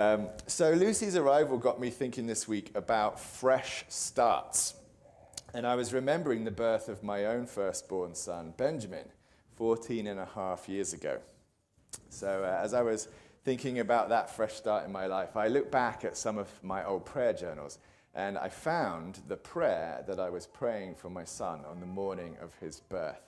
Um, so, Lucy's arrival got me thinking this week about fresh starts. And I was remembering the birth of my own firstborn son, Benjamin, 14 and a half years ago. So, uh, as I was thinking about that fresh start in my life, I looked back at some of my old prayer journals and I found the prayer that I was praying for my son on the morning of his birth.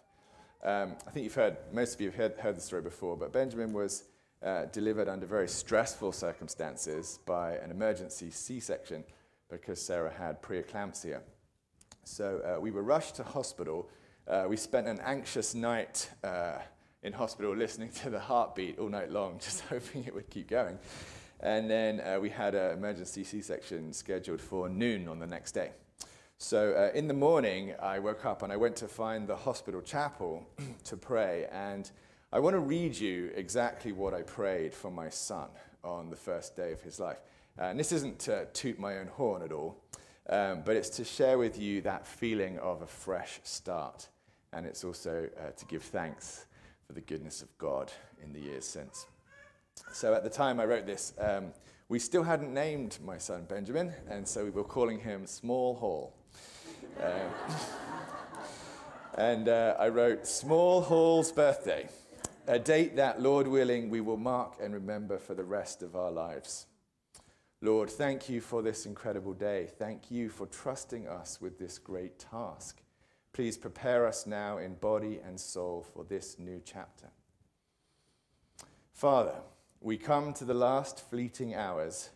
Um, I think you've heard, most of you have heard, heard the story before, but Benjamin was uh, delivered under very stressful circumstances by an emergency C section because Sarah had preeclampsia. So uh, we were rushed to hospital. Uh, we spent an anxious night uh, in hospital listening to the heartbeat all night long, just hoping it would keep going. And then uh, we had an emergency C section scheduled for noon on the next day. So uh, in the morning, I woke up and I went to find the hospital chapel to pray. And I want to read you exactly what I prayed for my son on the first day of his life. And this isn't to toot my own horn at all, um, but it's to share with you that feeling of a fresh start. And it's also uh, to give thanks for the goodness of God in the years since. So at the time I wrote this, um, we still hadn't named my son Benjamin, and so we were calling him Small Hall. Um, and uh, I wrote Small Hall's birthday a date that, Lord willing, we will mark and remember for the rest of our lives. Lord, thank you for this incredible day. Thank you for trusting us with this great task. Please prepare us now in body and soul for this new chapter. Father, we come to the last fleeting hours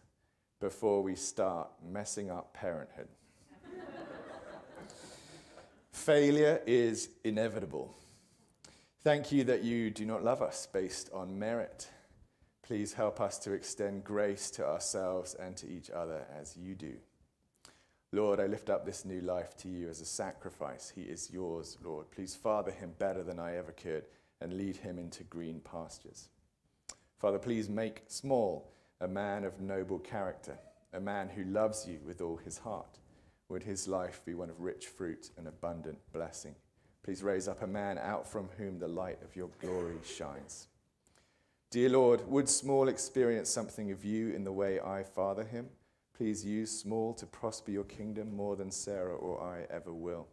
before we start messing up parenthood. Failure is inevitable. Thank you that you do not love us based on merit. Please help us to extend grace to ourselves and to each other as you do. Lord, I lift up this new life to you as a sacrifice. He is yours, Lord. Please father him better than I ever could and lead him into green pastures. Father, please make small a man of noble character, a man who loves you with all his heart. Would his life be one of rich fruit and abundant blessing? Please raise up a man out from whom the light of your glory shines. Dear Lord, would Small experience something of you in the way I father him? Please use Small to prosper your kingdom more than Sarah or I ever will.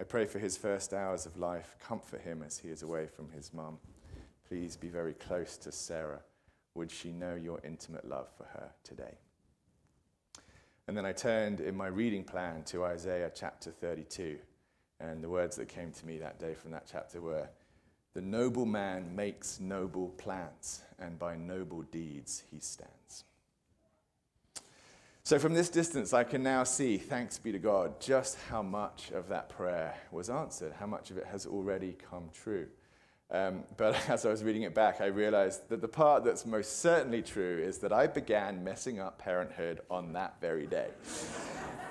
I pray for his first hours of life. Comfort him as he is away from his mum. Please be very close to Sarah. Would she know your intimate love for her today? And then I turned in my reading plan to Isaiah chapter 32. And the words that came to me that day from that chapter were The noble man makes noble plans, and by noble deeds he stands. So, from this distance, I can now see, thanks be to God, just how much of that prayer was answered, how much of it has already come true. Um, but as I was reading it back, I realized that the part that's most certainly true is that I began messing up parenthood on that very day.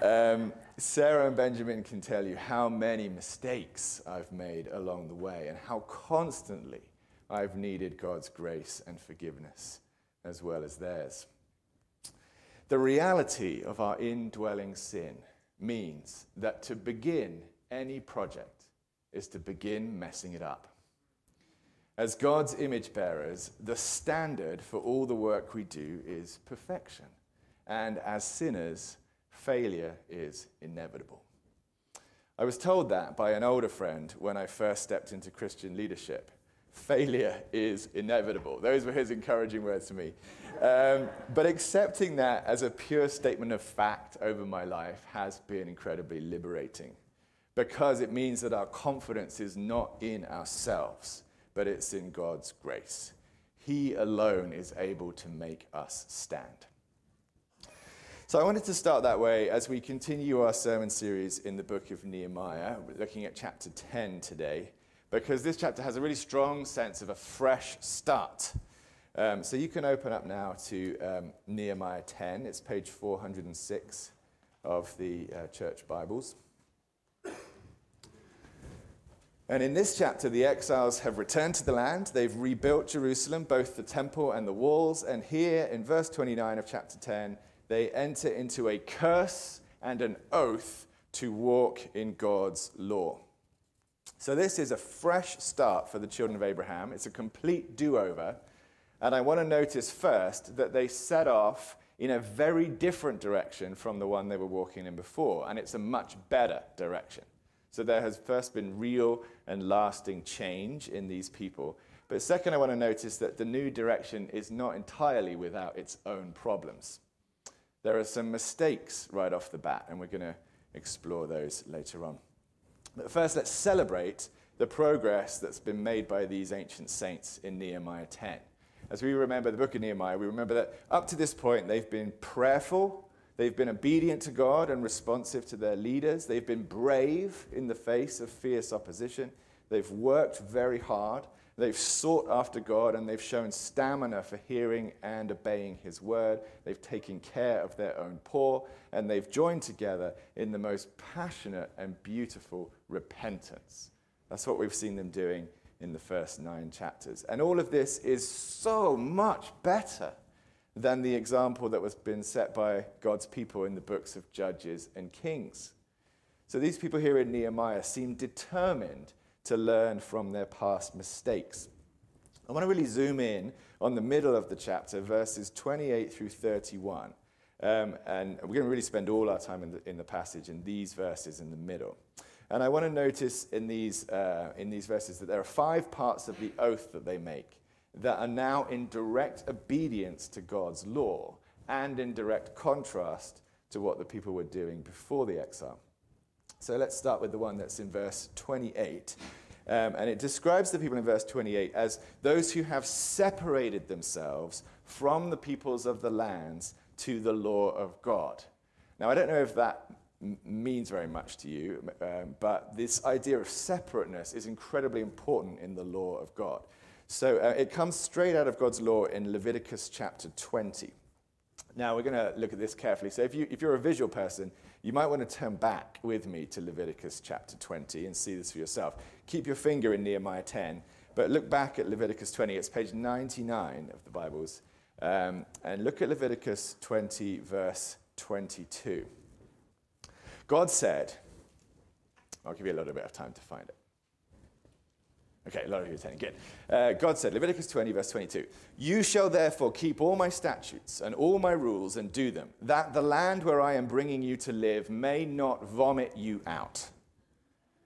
Um, Sarah and Benjamin can tell you how many mistakes I've made along the way and how constantly I've needed God's grace and forgiveness as well as theirs. The reality of our indwelling sin means that to begin any project is to begin messing it up. As God's image bearers, the standard for all the work we do is perfection. And as sinners, failure is inevitable. I was told that by an older friend when I first stepped into Christian leadership. Failure is inevitable. Those were his encouraging words to me. Um, but accepting that as a pure statement of fact over my life has been incredibly liberating because it means that our confidence is not in ourselves, but it's in God's grace. He alone is able to make us stand. So I wanted to start that way as we continue our sermon series in the book of Nehemiah. We're looking at chapter 10 today, because this chapter has a really strong sense of a fresh start. Um, so you can open up now to um, Nehemiah 10. It's page 406 of the uh, church Bibles. And in this chapter, the exiles have returned to the land. They've rebuilt Jerusalem, both the temple and the walls. And here in verse 29 of chapter 10, they enter into a curse and an oath to walk in God's law. So, this is a fresh start for the children of Abraham. It's a complete do over. And I want to notice first that they set off in a very different direction from the one they were walking in before, and it's a much better direction. So there has first been real and lasting change in these people. But second, I want to notice that the new direction is not entirely without its own problems. There are some mistakes right off the bat, and we're going to explore those later on. But first, let's celebrate the progress that's been made by these ancient saints in Nehemiah 10. As we remember the book of Nehemiah, we remember that up to this point they've been prayerful, they've been obedient to God and responsive to their leaders, they've been brave in the face of fierce opposition, they've worked very hard, they've sought after God, and they've shown stamina for hearing and obeying His word. They've taken care of their own poor, and they've joined together in the most passionate and beautiful repentance. That's what we've seen them doing in the first nine chapters. And all of this is so much better than the example that was been set by God's people in the books of Judges and Kings. So these people here in Nehemiah seem determined to learn from their past mistakes. I want to really zoom in on the middle of the chapter, verses 28 through 31. Um, and we're going to really spend all our time in the, in the passage in these verses in the middle. And I want to notice in these, uh, in these verses that there are five parts of the oath that they make that are now in direct obedience to God's law and in direct contrast to what the people were doing before the exile. So let's start with the one that's in verse 28. Um, and it describes the people in verse 28 as those who have separated themselves from the peoples of the lands to the law of God. Now, I don't know if that means very much to you, um, but this idea of separateness is incredibly important in the law of God. So uh, it comes straight out of God's law in Leviticus chapter 20. Now we're going to look at this carefully. So if, you, if you're a visual person, you might want to turn back with me to Leviticus chapter 20 and see this for yourself. Keep your finger in Nehemiah 10, but look back at Leviticus 20. It's page 99 of the Bibles. Um, and look at Leviticus 20, verse 22. God said, I'll give you a little bit of time to find it. Okay, a lot of you attending. Good. Uh, God said, Leviticus 20, verse 22, You shall therefore keep all my statutes and all my rules and do them, that the land where I am bringing you to live may not vomit you out.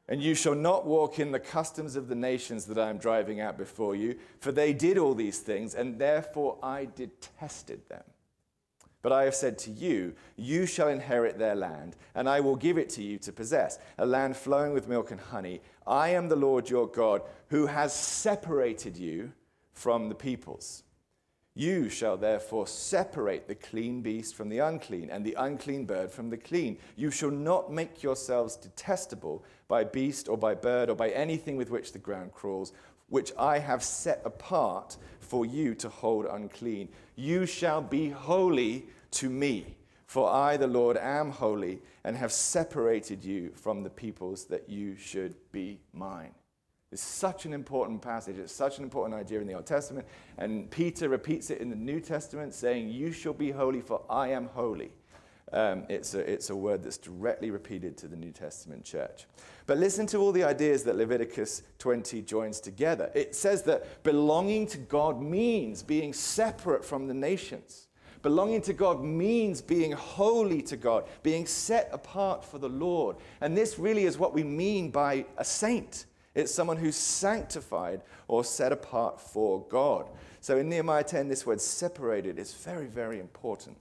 And you shall not walk in the customs of the nations that I am driving out before you, for they did all these things, and therefore I detested them. But I have said to you, You shall inherit their land, and I will give it to you to possess, a land flowing with milk and honey. I am the Lord your God, who has separated you from the peoples. You shall therefore separate the clean beast from the unclean, and the unclean bird from the clean. You shall not make yourselves detestable by beast or by bird or by anything with which the ground crawls, which I have set apart for you to hold unclean. You shall be holy to me, for I, the Lord, am holy and have separated you from the peoples that you should be mine. It's such an important passage. It's such an important idea in the Old Testament. And Peter repeats it in the New Testament, saying, You shall be holy, for I am holy. Um, it's, a, it's a word that's directly repeated to the New Testament church. But listen to all the ideas that Leviticus 20 joins together. It says that belonging to God means being separate from the nations. Belonging to God means being holy to God, being set apart for the Lord. And this really is what we mean by a saint. It's someone who's sanctified or set apart for God. So in Nehemiah 10, this word separated is very, very important.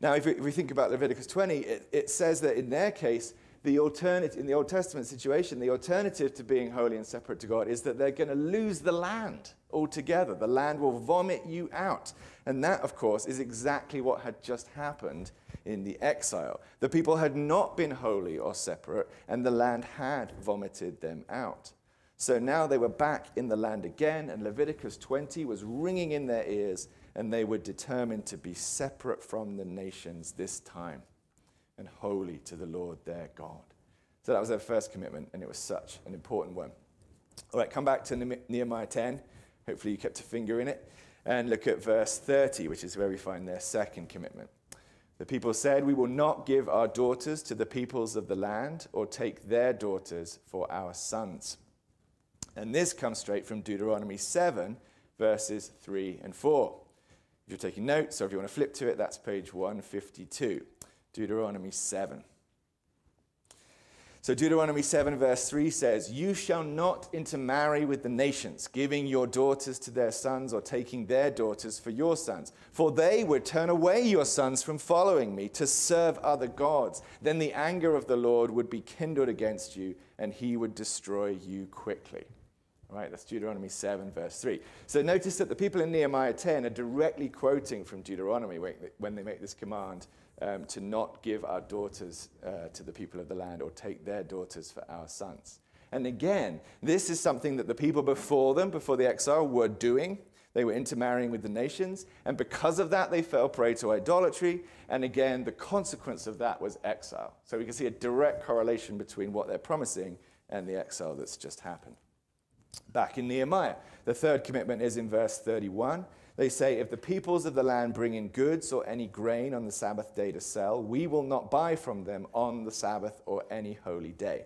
Now, if we, if we think about Leviticus 20, it, it says that in their case, the alternative, in the Old Testament situation, the alternative to being holy and separate to God is that they're going to lose the land altogether. The land will vomit you out. And that, of course, is exactly what had just happened in the exile. The people had not been holy or separate, and the land had vomited them out. So now they were back in the land again, and Leviticus 20 was ringing in their ears and they were determined to be separate from the nations this time and holy to the Lord their God. So that was their first commitment, and it was such an important one. All right, come back to Nehemiah 10. Hopefully, you kept a finger in it. And look at verse 30, which is where we find their second commitment. The people said, We will not give our daughters to the peoples of the land or take their daughters for our sons. And this comes straight from Deuteronomy 7, verses 3 and 4. If you're taking notes or if you want to flip to it, that's page 152, Deuteronomy 7. So Deuteronomy 7, verse 3 says, You shall not intermarry with the nations, giving your daughters to their sons or taking their daughters for your sons. For they would turn away your sons from following me to serve other gods. Then the anger of the Lord would be kindled against you, and he would destroy you quickly. Right, that's Deuteronomy 7, verse 3. So notice that the people in Nehemiah 10 are directly quoting from Deuteronomy when they make this command um, to not give our daughters uh, to the people of the land or take their daughters for our sons. And again, this is something that the people before them, before the exile, were doing. They were intermarrying with the nations, and because of that, they fell prey to idolatry. And again, the consequence of that was exile. So we can see a direct correlation between what they're promising and the exile that's just happened. Back in Nehemiah, the third commitment is in verse 31. They say, If the peoples of the land bring in goods or any grain on the Sabbath day to sell, we will not buy from them on the Sabbath or any holy day.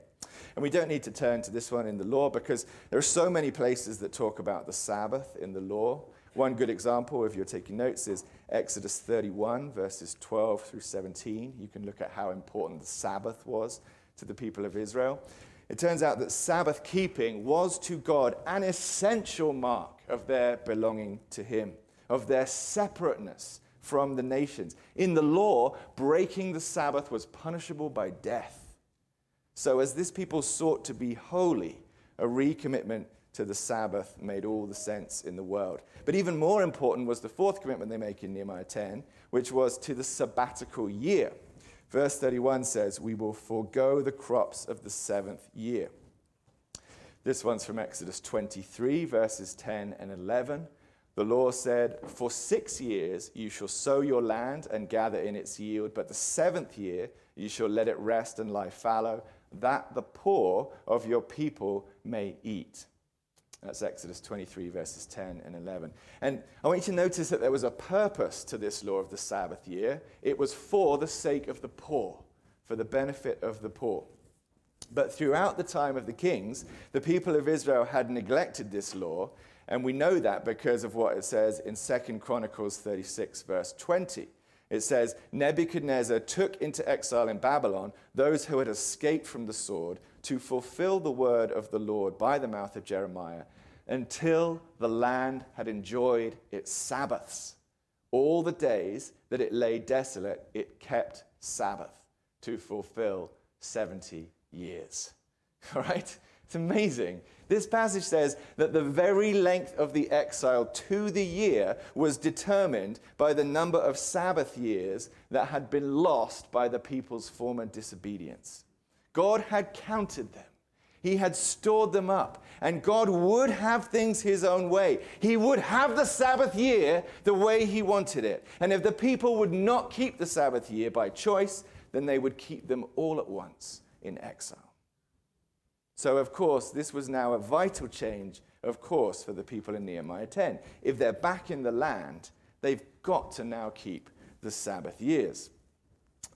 And we don't need to turn to this one in the law because there are so many places that talk about the Sabbath in the law. One good example, if you're taking notes, is Exodus 31, verses 12 through 17. You can look at how important the Sabbath was to the people of Israel. It turns out that Sabbath keeping was to God an essential mark of their belonging to Him of their separateness from the nations. In the law, breaking the Sabbath was punishable by death. So, as this people sought to be holy, a recommitment to the Sabbath made all the sense in the world. But even more important was the fourth commitment they make in Nehemiah 10, which was to the sabbatical year. Verse 31 says, We will forego the crops of the seventh year. This one's from Exodus 23, verses 10 and 11. The law said, For six years you shall sow your land and gather in its yield, but the seventh year you shall let it rest and lie fallow, that the poor of your people may eat. That's Exodus 23, verses 10 and 11. And I want you to notice that there was a purpose to this law of the Sabbath year. It was for the sake of the poor, for the benefit of the poor. But throughout the time of the kings, the people of Israel had neglected this law and we know that because of what it says in 2 Chronicles 36, verse 20. It says, Nebuchadnezzar took into exile in Babylon those who had escaped from the sword to fulfill the word of the Lord by the mouth of Jeremiah until the land had enjoyed its Sabbaths. All the days that it lay desolate, it kept Sabbath to fulfill 70 years. All right? It's amazing. This passage says that the very length of the exile to the year was determined by the number of Sabbath years that had been lost by the people's former disobedience. God had counted them. He had stored them up, and God would have things His own way. He would have the Sabbath year the way He wanted it. And if the people would not keep the Sabbath year by choice, then they would keep them all at once in exile. So, of course, this was now a vital change, of course, for the people in Nehemiah 10. If they're back in the land, they've got to now keep the Sabbath years.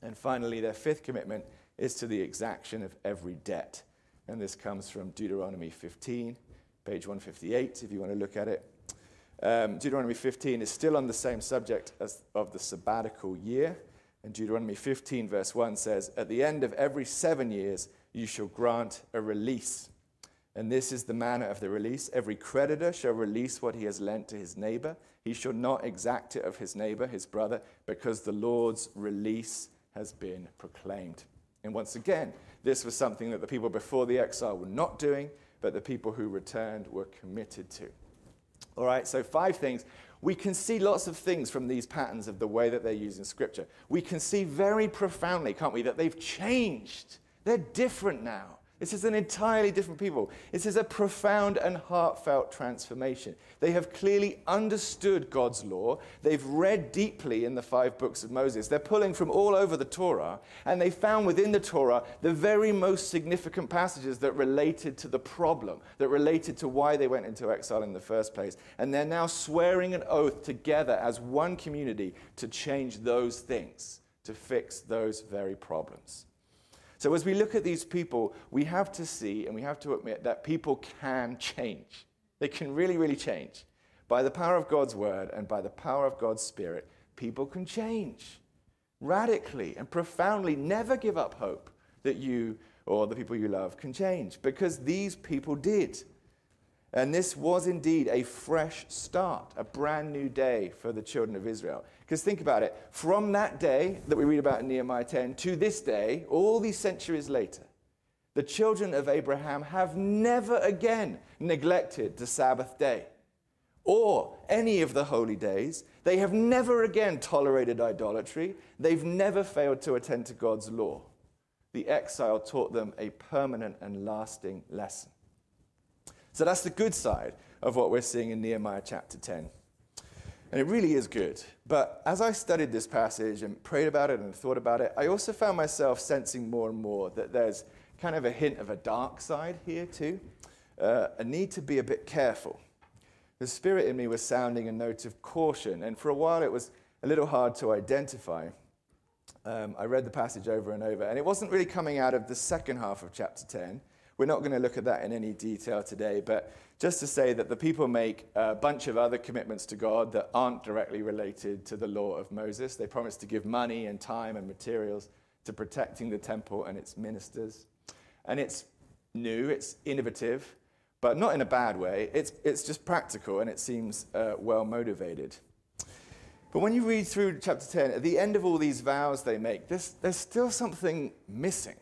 And finally, their fifth commitment is to the exaction of every debt. And this comes from Deuteronomy 15, page 158, if you want to look at it. Um, Deuteronomy 15 is still on the same subject as of the sabbatical year. And Deuteronomy 15, verse 1 says, At the end of every seven years, you shall grant a release. And this is the manner of the release. Every creditor shall release what he has lent to his neighbor. He shall not exact it of his neighbor, his brother, because the Lord's release has been proclaimed. And once again, this was something that the people before the exile were not doing, but the people who returned were committed to. All right, so five things. We can see lots of things from these patterns of the way that they're using scripture. We can see very profoundly, can't we, that they've changed they're different now. This is an entirely different people. This is a profound and heartfelt transformation. They have clearly understood God's law. They've read deeply in the five books of Moses. They're pulling from all over the Torah, and they found within the Torah the very most significant passages that related to the problem, that related to why they went into exile in the first place. And they're now swearing an oath together as one community to change those things, to fix those very problems. So, as we look at these people, we have to see and we have to admit that people can change. They can really, really change. by the power of God's word and by the power of God's spirit, people can change radically and profoundly. Never give up hope that you or the people you love can change because these people did. And this was indeed a fresh start, a brand new day for the children of Israel. Because think about it from that day that we read about in Nehemiah 10 to this day, all these centuries later, the children of Abraham have never again neglected the Sabbath day or any of the holy days. They have never again tolerated idolatry. They've never failed to attend to God's law. The exile taught them a permanent and lasting lesson. So that's the good side of what we're seeing in Nehemiah chapter 10. And it really is good. But as I studied this passage and prayed about it and thought about it, I also found myself sensing more and more that there's kind of a hint of a dark side here, too. Uh, a need to be a bit careful. The spirit in me was sounding a note of caution, and for a while it was a little hard to identify. Um, I read the passage over and over, and it wasn't really coming out of the second half of chapter 10 we're not going to look at that in any detail today, but just to say that the people make a bunch of other commitments to God that aren't directly related to the law of Moses. They promise to give money and time and materials to protecting the temple and its ministers. And it's new, it's innovative, but not in a bad way. It's, it's just practical and it seems uh, well motivated. But when you read through chapter 10, at the end of all these vows they make, there's, there's still something missing.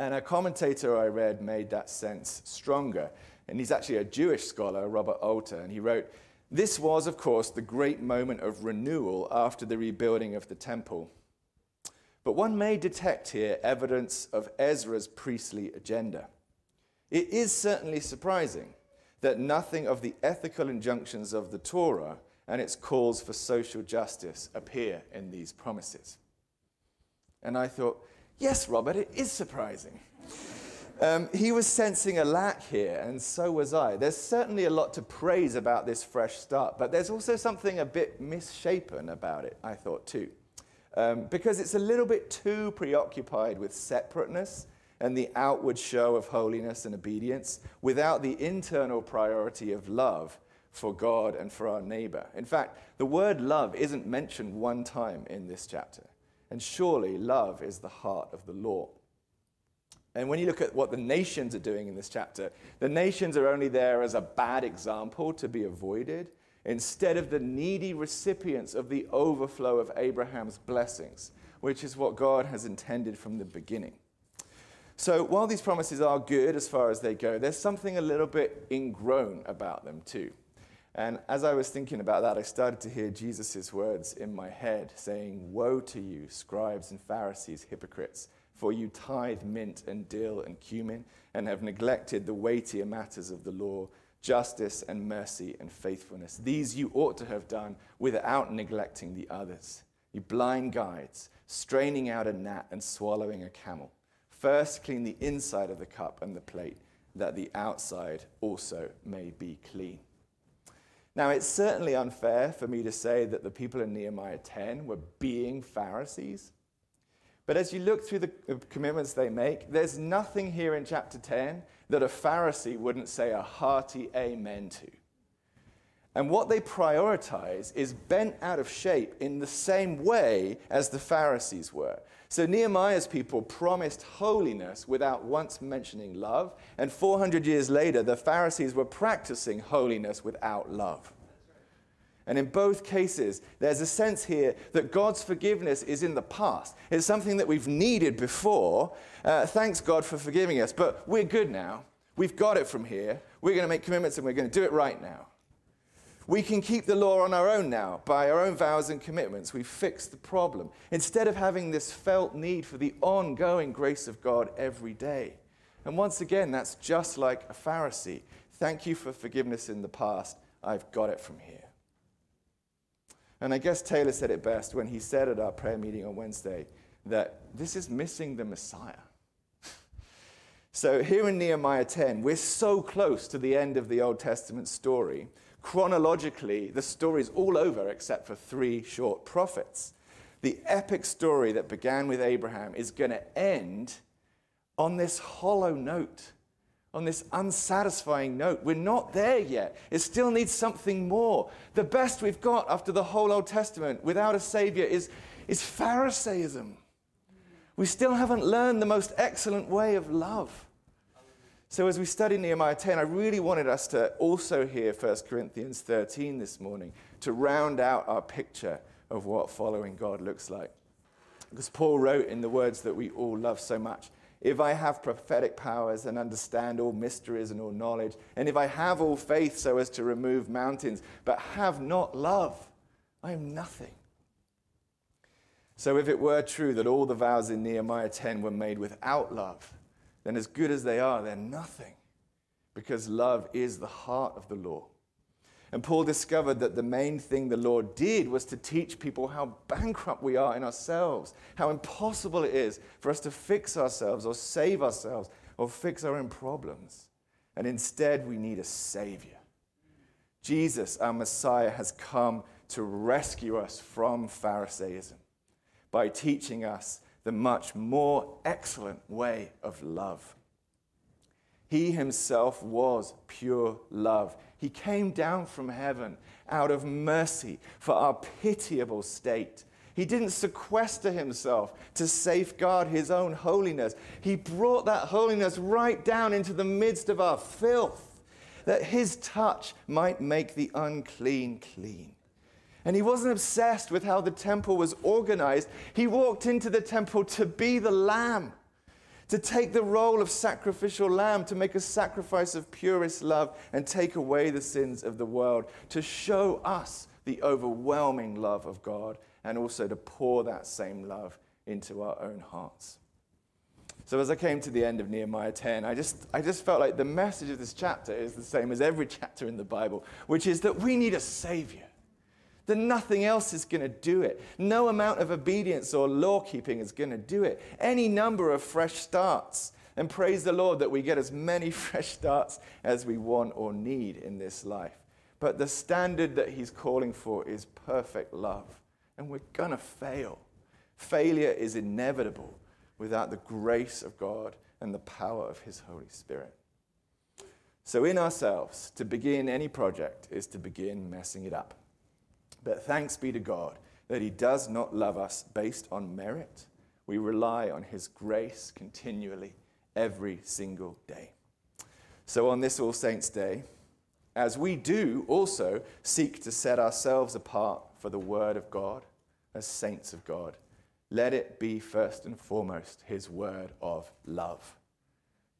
And a commentator I read made that sense stronger. And he's actually a Jewish scholar, Robert Alter, and he wrote, This was, of course, the great moment of renewal after the rebuilding of the temple. But one may detect here evidence of Ezra's priestly agenda. It is certainly surprising that nothing of the ethical injunctions of the Torah and its calls for social justice appear in these promises. And I thought, Yes, Robert, it is surprising. Um, he was sensing a lack here, and so was I. There's certainly a lot to praise about this fresh start, but there's also something a bit misshapen about it, I thought, too. Um, because it's a little bit too preoccupied with separateness and the outward show of holiness and obedience without the internal priority of love for God and for our neighbor. In fact, the word love isn't mentioned one time in this chapter. And surely love is the heart of the law. And when you look at what the nations are doing in this chapter, the nations are only there as a bad example to be avoided instead of the needy recipients of the overflow of Abraham's blessings, which is what God has intended from the beginning. So while these promises are good as far as they go, there's something a little bit ingrown about them too. And as I was thinking about that, I started to hear Jesus' words in my head saying, Woe to you, scribes and Pharisees, hypocrites, for you tithe mint and dill and cumin, and have neglected the weightier matters of the law, justice and mercy and faithfulness. These you ought to have done without neglecting the others. You blind guides, straining out a gnat and swallowing a camel. First clean the inside of the cup and the plate, that the outside also may be clean. Now, it's certainly unfair for me to say that the people in Nehemiah 10 were being Pharisees. But as you look through the uh, commitments they make, there's nothing here in chapter 10 that a Pharisee wouldn't say a hearty amen to. And what they prioritize is bent out of shape in the same way as the Pharisees were. So Nehemiah's people promised holiness without once mentioning love, and 400 years later, the Pharisees were practicing holiness without love. And in both cases, there's a sense here that God's forgiveness is in the past. It's something that we've needed before. Uh, thanks God for forgiving us, but we're good now. We've got it from here. We're going to make commitments and we're going to do it right now. We can keep the law on our own now by our own vows and commitments. We've fixed the problem. Instead of having this felt need for the ongoing grace of God every day. And once again, that's just like a Pharisee. Thank you for forgiveness in the past. I've got it from here. And I guess Taylor said it best when he said at our prayer meeting on Wednesday that this is missing the Messiah. so here in Nehemiah 10, we're so close to the end of the Old Testament story Chronologically, the story is all over except for three short prophets. The epic story that began with Abraham is going to end on this hollow note on this unsatisfying note. We're not there yet. It still needs something more. The best we've got after the whole Old Testament without a Savior is, is Pharisaism. We still haven't learned the most excellent way of love. So, as we study Nehemiah 10, I really wanted us to also hear 1 Corinthians 13 this morning to round out our picture of what following God looks like. Because Paul wrote in the words that we all love so much if I have prophetic powers and understand all mysteries and all knowledge, and if I have all faith so as to remove mountains, but have not love, I am nothing. So, if it were true that all the vows in Nehemiah 10 were made without love, then as good as they are, they're nothing, because love is the heart of the law. And Paul discovered that the main thing the Lord did was to teach people how bankrupt we are in ourselves, how impossible it is for us to fix ourselves or save ourselves or fix our own problems. And instead, we need a Savior. Jesus, our Messiah, has come to rescue us from Pharisaism by teaching us the much more excellent way of love. He himself was pure love. He came down from heaven out of mercy for our pitiable state. He didn't sequester himself to safeguard his own holiness. He brought that holiness right down into the midst of our filth, that his touch might make the unclean clean. And he wasn't obsessed with how the temple was organized. He walked into the temple to be the lamb to take the role of sacrificial lamb, to make a sacrifice of purest love and take away the sins of the world, to show us the overwhelming love of God and also to pour that same love into our own hearts. So as I came to the end of Nehemiah 10, I just, I just felt like the message of this chapter is the same as every chapter in the Bible, which is that we need a Savior then nothing else is going to do it. No amount of obedience or law keeping is going to do it. Any number of fresh starts. And praise the Lord that we get as many fresh starts as we want or need in this life. But the standard that He's calling for is perfect love. And we're going to fail. Failure is inevitable without the grace of God and the power of His Holy Spirit. So, in ourselves, to begin any project is to begin messing it up. But thanks be to God that He does not love us based on merit. We rely on His grace continually, every single day. So on this All Saints' Day, as we do also seek to set ourselves apart for the Word of God as saints of God, let it be first and foremost His word of love.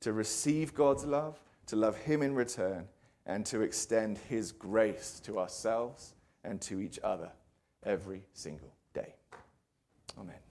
To receive God's love, to love Him in return, and to extend His grace to ourselves and to each other every single day. Amen.